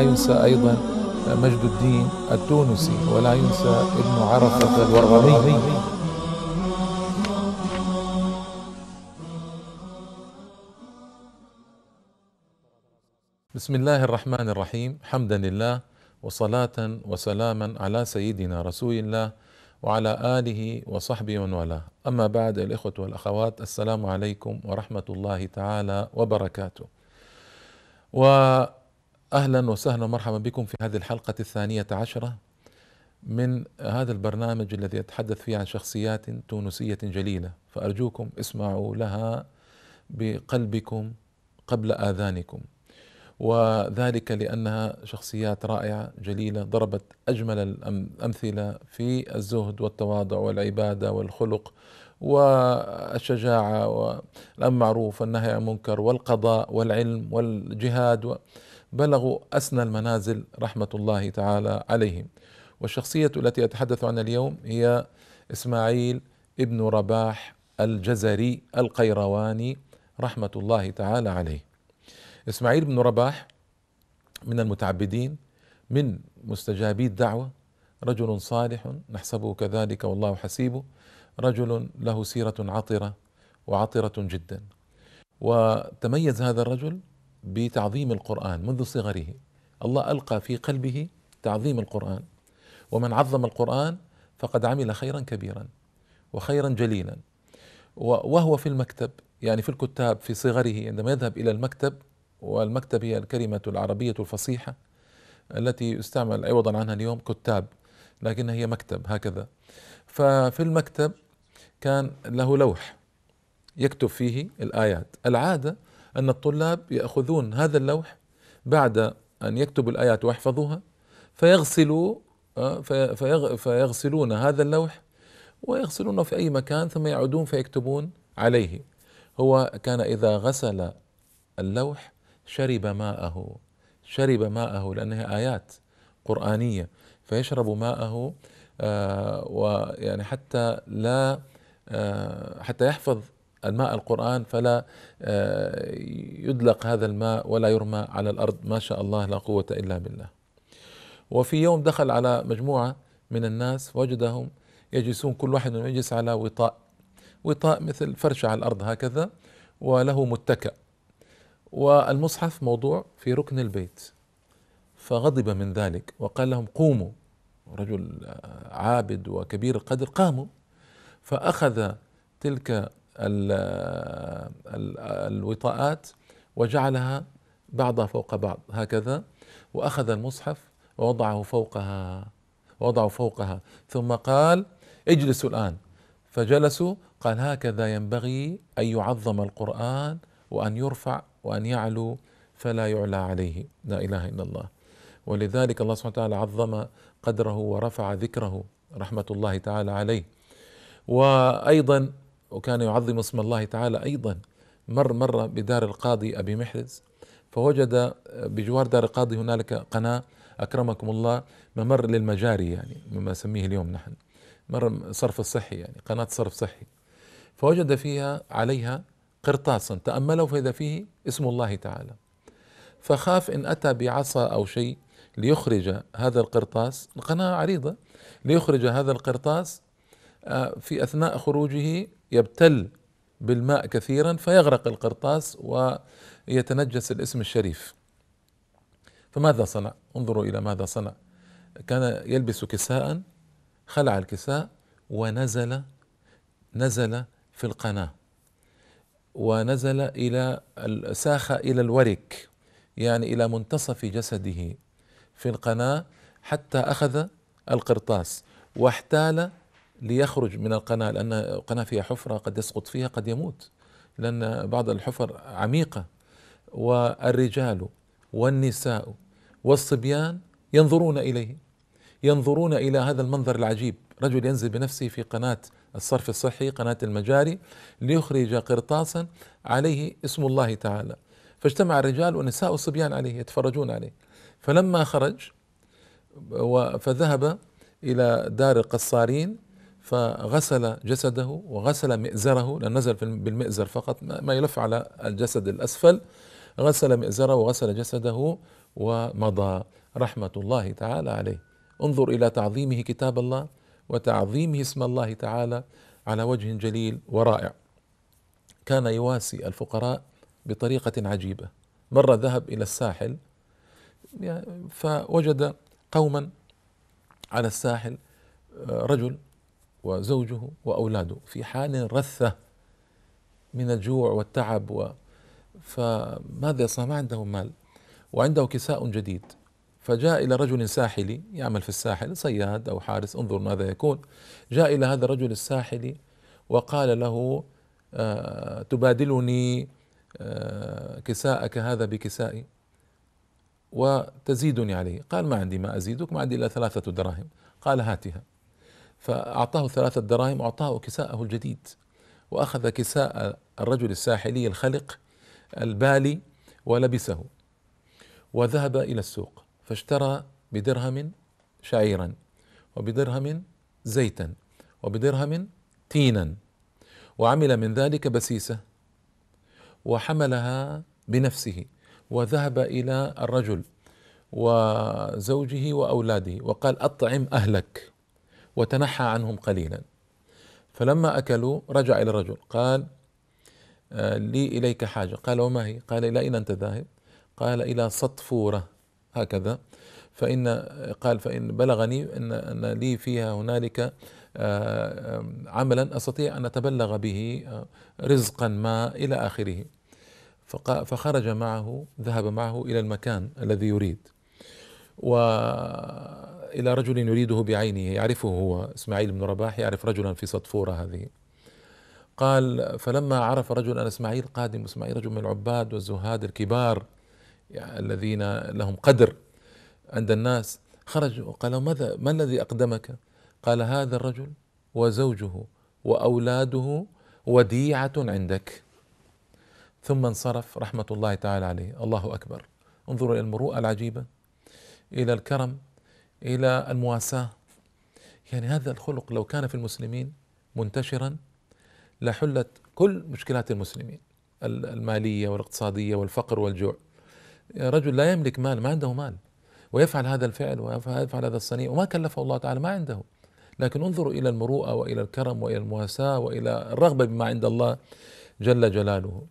ينسى أيضا مجد الدين التونسي ولا ينسى ابن عرفة الورغمي بسم الله الرحمن الرحيم. حمدا لله وصلاة وسلاما على سيدنا رسول الله وعلى آله وصحبه ومن والاه. أما بعد الإخوة والأخوات السلام عليكم ورحمة الله تعالى وبركاته. وأهلا وسهلا ومرحبا بكم في هذه الحلقة الثانية عشرة من هذا البرنامج الذي يتحدث فيه عن شخصيات تونسية جليلة. فأرجوكم اسمعوا لها بقلبكم قبل آذانكم. وذلك لأنها شخصيات رائعة جليلة ضربت أجمل الأمثلة في الزهد والتواضع والعبادة والخلق والشجاعة والامر معروف والنهي عن المنكر والقضاء والعلم والجهاد بلغوا أسنى المنازل رحمه الله تعالى عليهم. والشخصية التي أتحدث عنها اليوم هي إسماعيل ابن رباح الجزري القيرواني رحمه الله تعالى عليه. إسماعيل بن رباح من المتعبدين من مستجابي الدعوة رجل صالح نحسبه كذلك والله حسيبه رجل له سيرة عطرة وعطرة جدا. وتميز هذا الرجل بتعظيم القرآن منذ صغره. الله ألقى في قلبه تعظيم القرآن. ومن عظم القرآن فقد عمل خيرا كبيرا وخيرا جليلا. وهو في المكتب يعني في الكتاب في صغره عندما يذهب إلى المكتب والمكتب هي الكلمة العربية الفصيحة التي يستعمل عوضا عنها اليوم كتاب لكنها هي مكتب هكذا. ففي المكتب كان له لوح يكتب فيه الآيات. العادة أن الطلاب يأخذون هذا اللوح بعد أن يكتبوا الآيات ويحفظوها فيغسلوا آه، فيغسلون هذا اللوح ويغسلونه في أي مكان ثم يعودون فيكتبون عليه. هو كان إذا غسل اللوح شرب ماءه شرب ماءه لأنها آيات قرآنية فيشرب ماءه آه ويعني حتى لا آه حتى يحفظ الماء القرآن فلا آه يدلق هذا الماء ولا يرمى على الأرض. ما شاء الله لا قوة إلا بالله. وفي يوم دخل على مجموعة من الناس وجدهم يجلسون كل واحد منهم يجلس على وطاء. وطاء مثل فرشة على الأرض هكذا وله متكأ. والمصحف موضوع في ركن البيت. فغضب من ذلك وقال لهم قوموا. رجل عابد وكبير القدر قاموا. فأخذ تلك الوطاءات وجعلها بعضها فوق بعض هكذا. وأخذ المصحف ووضعه فوقها وضعه فوقها. ثم قال اجلسوا الآن. فجلسوا قال هكذا ينبغي أن يعظم القرآن وأن يرفع وأن يعلو فلا يعلى عليه. لا إله إلا الله. ولذلك الله سبحانه وتعالى عظم قدره ورفع ذكره رحمة الله تعالى عليه. وأيضا وكان يعظم اسم الله تعالى أيضا. مر مر بدار القاضي أبي محرز فوجد بجوار دار القاضي هنالك قناة أكرمكم الله ممر للمجاري يعني مما نسميه اليوم نحن. مر صرف الصحي يعني قناة صرف صحي. فوجد فيها عليها قرطاسا تأمله فإذا فيه اسم الله تعالى. فخاف إن أتى بعصا أو شيء ليخرج هذا القرطاس القناة عريضة ليخرج هذا القرطاس في أثناء خروجه يبتل بالماء كثيرا فيغرق القرطاس ويتنجس الاسم الشريف. فماذا صنع؟ انظروا إلى ماذا صنع. كان يلبس كساء خلع الكساء ونزل نزل في القناة ونزل إلى ساخ إلى الورك يعني إلى منتصف جسده في القناة حتى أخذ القرطاس واحتال ليخرج من القناة لأن القناة فيها حفرة قد يسقط فيها قد يموت. لأن بعض الحفر عميقة والرجال والنساء والصبيان ينظرون إليه ينظرون إلى هذا المنظر العجيب. رجل ينزل بنفسه في قناة الصرف الصحي قناة المجاري ليخرج قرطاسا عليه اسم الله تعالى. فاجتمع الرجال والنساء والصبيان عليه يتفرجون عليه. فلما خرج فذهب إلى دار القصارين فغسل جسده وغسل مئزره لأن نزل بالمئزر فقط ما يلف على الجسد الأسفل. غسل مئزره وغسل جسده ومضى. رحمة الله تعالى عليه. انظر إلى تعظيمه كتاب الله وتعظيمه اسم الله تعالى على وجه جليل ورائع. كان يواسي الفقراء بطريقة عجيبة. مرة ذهب إلى الساحل فوجد قوما على الساحل رجل وزوجه وأولاده في حال رثة من الجوع والتعب و فماذا يصنع؟ ما عندهم مال. وعنده كساء جديد. فجاء إلى رجل ساحلي يعمل في الساحل صياد أو حارس انظر ماذا يكون. جاء إلى هذا الرجل الساحلي وقال له آه تبادلني آه كساءك هذا بكسائي وتزيدني عليه. قال ما عندي ما أزيدك ما عندي إلا ثلاثة دراهم. قال هاتها. فأعطاه ثلاثة دراهم وأعطاه كساءه الجديد. وأخذ كساء الرجل الساحلي الخلق البالي ولبسه وذهب إلى السوق فاشترى بدرهم شعيرا وبدرهم زيتا وبدرهم تينا وعمل من ذلك بسيسة وحملها بنفسه وذهب إلى الرجل وزوجه وأولاده وقال أطعم أهلك. وتنحى عنهم قليلا. فلما أكلوا رجع إلى الرجل قال آه، لي إليك حاجة. قال وما هي؟ قال إلى أين أنت ذاهب؟ قال إلى صطفوره هكذا. فإن قال فإن بلغني أن أن لي فيها هنالك آه، عملا أستطيع أن أتبلغ به آه، رزقا ما إلى آخره. فخرج معه ذهب معه إلى المكان الذي يريد. وإلى رجل يريده بعينه يعرفه هو إسماعيل بن رباح يعرف رجلا في صدفورة هذه. قال فلما عرف رجل أن إسماعيل قادم إسماعيل رجل من العباد والزهاد الكبار الذين لهم قدر عند الناس خرج وقال ماذا ما الذي أقدمك؟ قال هذا الرجل وزوجه وأولاده وديعة عندك. ثم انصرف رحمة الله تعالى عليه. الله أكبر. انظروا إلى المروءة العجيبة إلى الكرم إلى المواساة. يعني هذا الخلق لو كان في المسلمين منتشرا لحلت كل مشكلات المسلمين المالية والاقتصادية والفقر والجوع. رجل لا يملك مال ما عنده مال ويفعل هذا الفعل ويفعل هذا الصنيع وما كلفه الله تعالى ما عنده. لكن انظروا إلى المروءة وإلى الكرم وإلى المواساة وإلى الرغبة بما عند الله جل جلاله.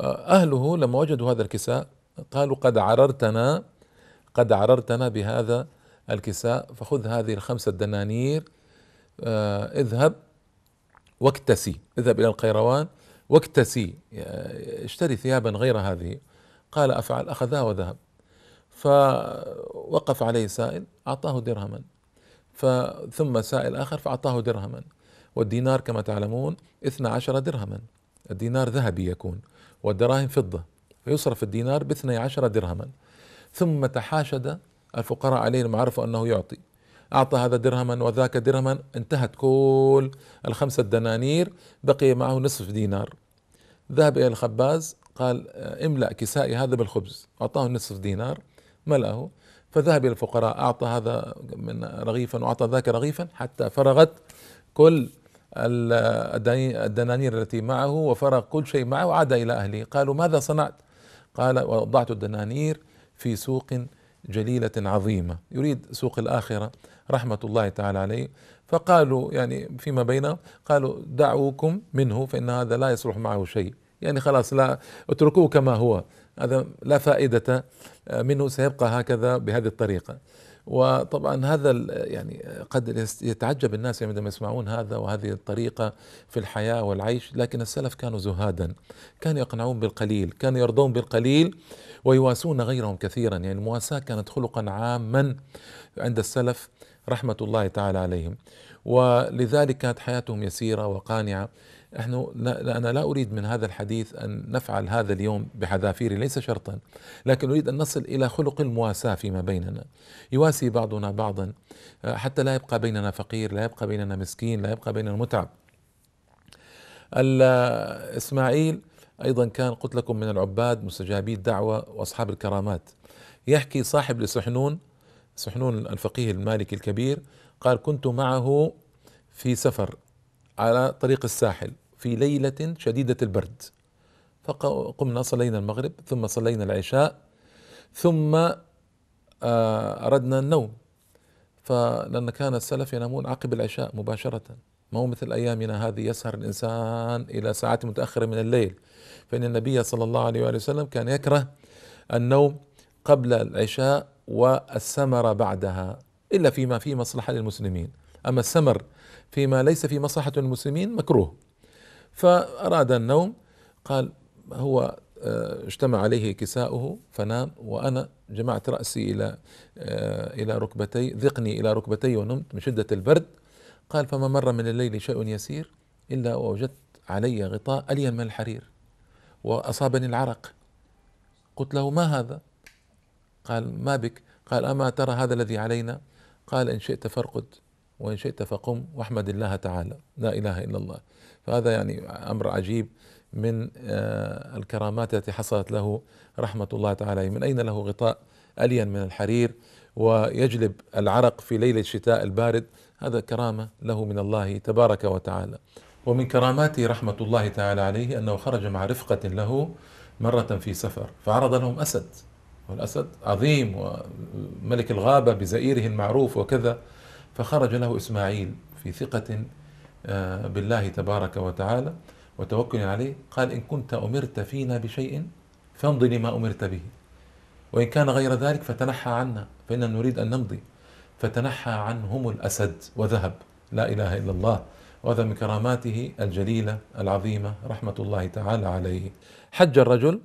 أهله لما وجدوا هذا الكساء قالوا قد عررتنا قد عررتنا بهذا الكساء فخذ هذه الخمسة دنانير آه، اذهب واكتسي اذهب إلى القيروان واكتسي اشتري ثيابا غير هذه. قال أفعل أخذها وذهب. فوقف عليه سائل أعطاه درهما. ثم سائل آخر فأعطاه درهما. والدينار كما تعلمون اثنى عشر درهما. الدينار ذهبي يكون والدراهم فضة فيصرف الدينار باثني عشر درهما. ثم تحاشد الفقراء عليه لما عرفوا أنه يعطي. أعطى هذا درهما وذاك درهما انتهت كل الخمسة دنانير بقي معه نصف دينار. ذهب إلى الخباز قال املأ كسائي هذا بالخبز. أعطاه نصف دينار ملأه. فذهب إلى الفقراء أعطى هذا من رغيفا وأعطى ذاك رغيفا حتى فرغت كل الدنانير التي معه وفرغ كل شيء معه وعاد إلى أهله. قالوا ماذا صنعت؟ قال وضعت الدنانير في سوق جليلة عظيمة. يريد سوق الآخرة رحمة الله تعالى عليه. فقالوا يعني فيما بينهم قالوا دعوكم منه فإن هذا لا يصلح معه شيء. يعني خلاص لا اتركوه كما هو. هذا لا فائدة منه سيبقى هكذا بهذه الطريقة. وطبعا هذا يعني قد يتعجب الناس عندما يسمعون هذا وهذه الطريقة في الحياة والعيش لكن السلف كانوا زهادا. كانوا يقنعون بالقليل كانوا يرضون بالقليل ويواسون غيرهم كثيرا. يعني المواساة كانت خلقا عاما عند السلف رحمة الله تعالى عليهم. ولذلك كانت حياتهم يسيرة وقانعة. نحن لا أنا لا أريد من هذا الحديث أن نفعل هذا اليوم بحذافيره ليس شرطا لكن أريد أن نصل إلى خلق المواساة فيما بيننا. يواسي بعضنا بعضا آه، حتى لا يبقى بيننا فقير لا يبقى بيننا مسكين لا يبقى بيننا متعب. إسماعيل أيضا كان قلت لكم من العباد مستجابي الدعوة وأصحاب الكرامات. يحكي صاحب لسحنون سحنون الفقيه المالكي الكبير قال كنت معه في سفر على طريق الساحل في ليلة شديدة البرد. فقمنا صلينا المغرب ثم صلينا العشاء ثم آه، أردنا النوم. فلأن كان السلف ينامون عقب العشاء مباشرة. ما هو مثل أيامنا هذه؟ يسهر الإنسان إلى ساعات متأخرة من الليل. فإن النبي صلى الله عليه وآله وسلم كان يكره النوم قبل العشاء والسمر بعدها إلا فيما فيه مصلحة للمسلمين. أما السمر فيما ليس في مصلحة المسلمين مكروه. فأراد النوم قال هو آه، اجتمع عليه كساؤه فنام وأنا جمعت رأسي إلى آه، إلى ركبتي ذقني إلى ركبتي ونمت من شدة البرد. قال فما مر من الليل شيء يسير إلا وجدت علي غطاء ألين من الحرير وأصابني العرق. قلت له ما هذا؟ قال ما بك؟ قال أما ترى هذا الذي علينا؟ قال إن شئت فارقد. وإن شئت فقم واحمد الله تعالى. لا إله إلا الله. فهذا يعني أمر عجيب من آه، الكرامات التي حصلت له رحمة الله تعالى. من أين له غطاء؟ ألين من الحرير ويجلب العرق في ليل الشتاء البارد. هذا كرامة له من الله تبارك وتعالى. ومن كراماته رحمة الله تعالى عليه أنه خرج مع رفقة له مرة في سفر فعرض لهم أسد. والأسد عظيم وملك الغابة بزئيره المعروف وكذا. فخرج له إسماعيل في ثقة آه، بالله تبارك وتعالى وتوكل عليه قال إن كنت أمرت فينا بشيء فامضي لما أمرت به وإن كان غير ذلك فتنحى عنا فإننا نريد أن نمضي. فتنحى عنهم الأسد وذهب لا إله إلا الله وهذا من كراماته الجليلة العظيمة رحمة الله تعالى عليه. حج الرجل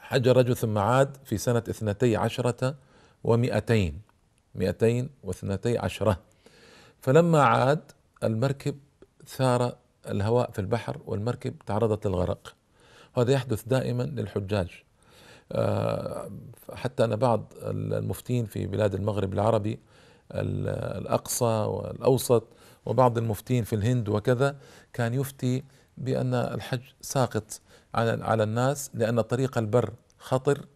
حج الرجل ثم عاد في سنة اثنتي عشرة ومئتين. مئتين واثنتي عشرة. فلما عاد المركب ثار الهواء في البحر والمركب تعرضت للغرق. هذا يحدث دائما للحجاج. آه، حتى أن بعض المفتين في بلاد المغرب العربي الأقصى والأوسط وبعض المفتين في الهند وكذا كان يفتي بأن الحج ساقط على على الناس لأن طريق البر خطر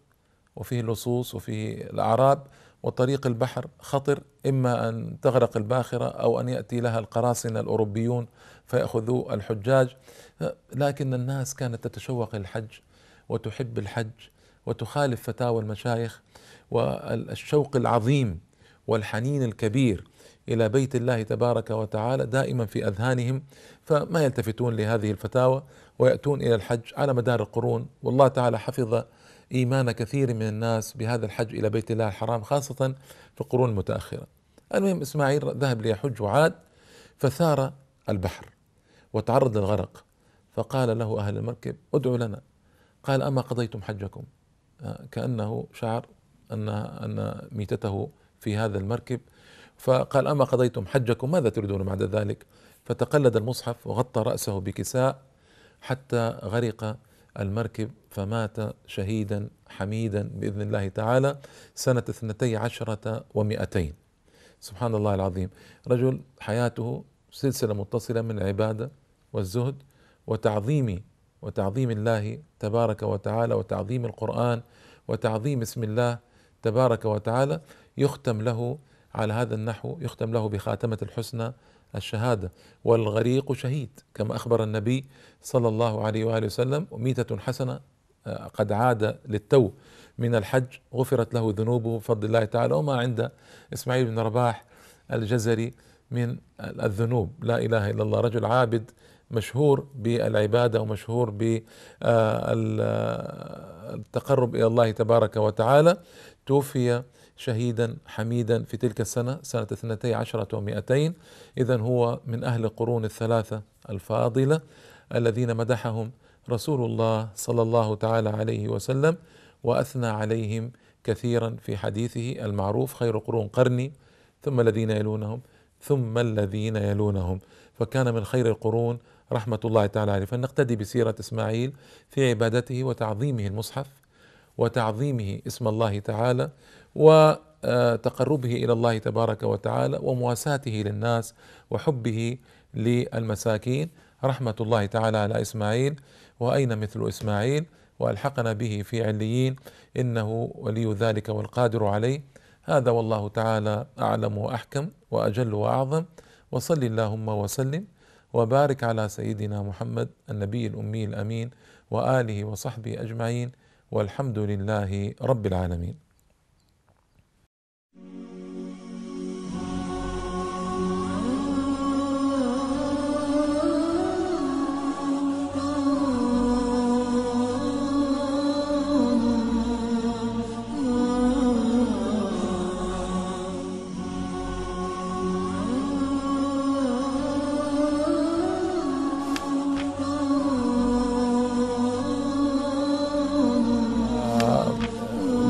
وفيه لصوص وفيه الأعراب وطريق البحر خطر إما أن تغرق الباخرة أو أن يأتي لها القراصنة الأوروبيون فيأخذوا الحجاج. لكن الناس كانت تتشوق للحج وتحب الحج وتخالف فتاوى المشايخ والشوق العظيم والحنين الكبير إلى بيت الله تبارك وتعالى دائما في أذهانهم فما يلتفتون لهذه الفتاوى ويأتون إلى الحج على مدار القرون. والله تعالى حفظ إيمان كثير من الناس بهذا الحج إلى بيت الله الحرام خاصة في القرون المتأخرة. المهم إسماعيل ذهب ليحج وعاد فثار البحر وتعرض للغرق فقال له أهل المركب ادعوا لنا. قال أما قضيتم حجكم؟ آه، كأنه شعر أن أن ميتته في هذا المركب فقال أما قضيتم حجكم ماذا تريدون بعد ذلك؟ فتقلد المصحف وغطى رأسه بكساء حتى غرق المركب فمات شهيدا حميدا بإذن الله تعالى سنة اثنتي عشرة ومئتين. سبحان الله العظيم. رجل حياته سلسلة متصلة من العبادة والزهد وتعظيم وتعظيم الله تبارك وتعالى وتعظيم القرآن وتعظيم اسم الله تبارك وتعالى يختم له على هذا النحو يختم له بخاتمة الحسنى الشهادة. والغريق شهيد كما أخبر النبي صلى الله عليه وآله وسلم وميتة حسنة آه، قد عاد للتو. من الحج غفرت له ذنوبه بفضل الله تعالى وما عند إسماعيل بن رباح الجزري من الذنوب. لا إله إلا الله رجل عابد مشهور بالعبادة ومشهور بالتقرب إلى الله تبارك وتعالى. توفي شهيدا حميدا في تلك السنة سنة اثنتي عشرة ومئتين. إذا هو من أهل القرون الثلاثة الفاضلة الذين مدحهم رسول الله صلى الله تعالى عليه وسلم وأثنى عليهم كثيرا في حديثه المعروف خير قرون قرني ثم الذين يلونهم ثم الذين يلونهم. فكان من خير القرون رحمة الله تعالى عليه. فلنقتدي بسيرة إسماعيل في عبادته وتعظيمه المصحف وتعظيمه اسم الله تعالى. وتقربه إلى الله تبارك وتعالى ومواساته للناس وحبه للمساكين. رحمة الله تعالى على إسماعيل وأين مثل إسماعيل؟ وألحقنا به في عليين إنه ولي ذلك والقادر عليه. هذا والله تعالى أعلم وأحكم وأجل وأعظم. وصل اللهم وسلم وبارك على سيدنا محمد النبي الأمي الأمين وآله وصحبه أجمعين والحمد لله رب العالمين.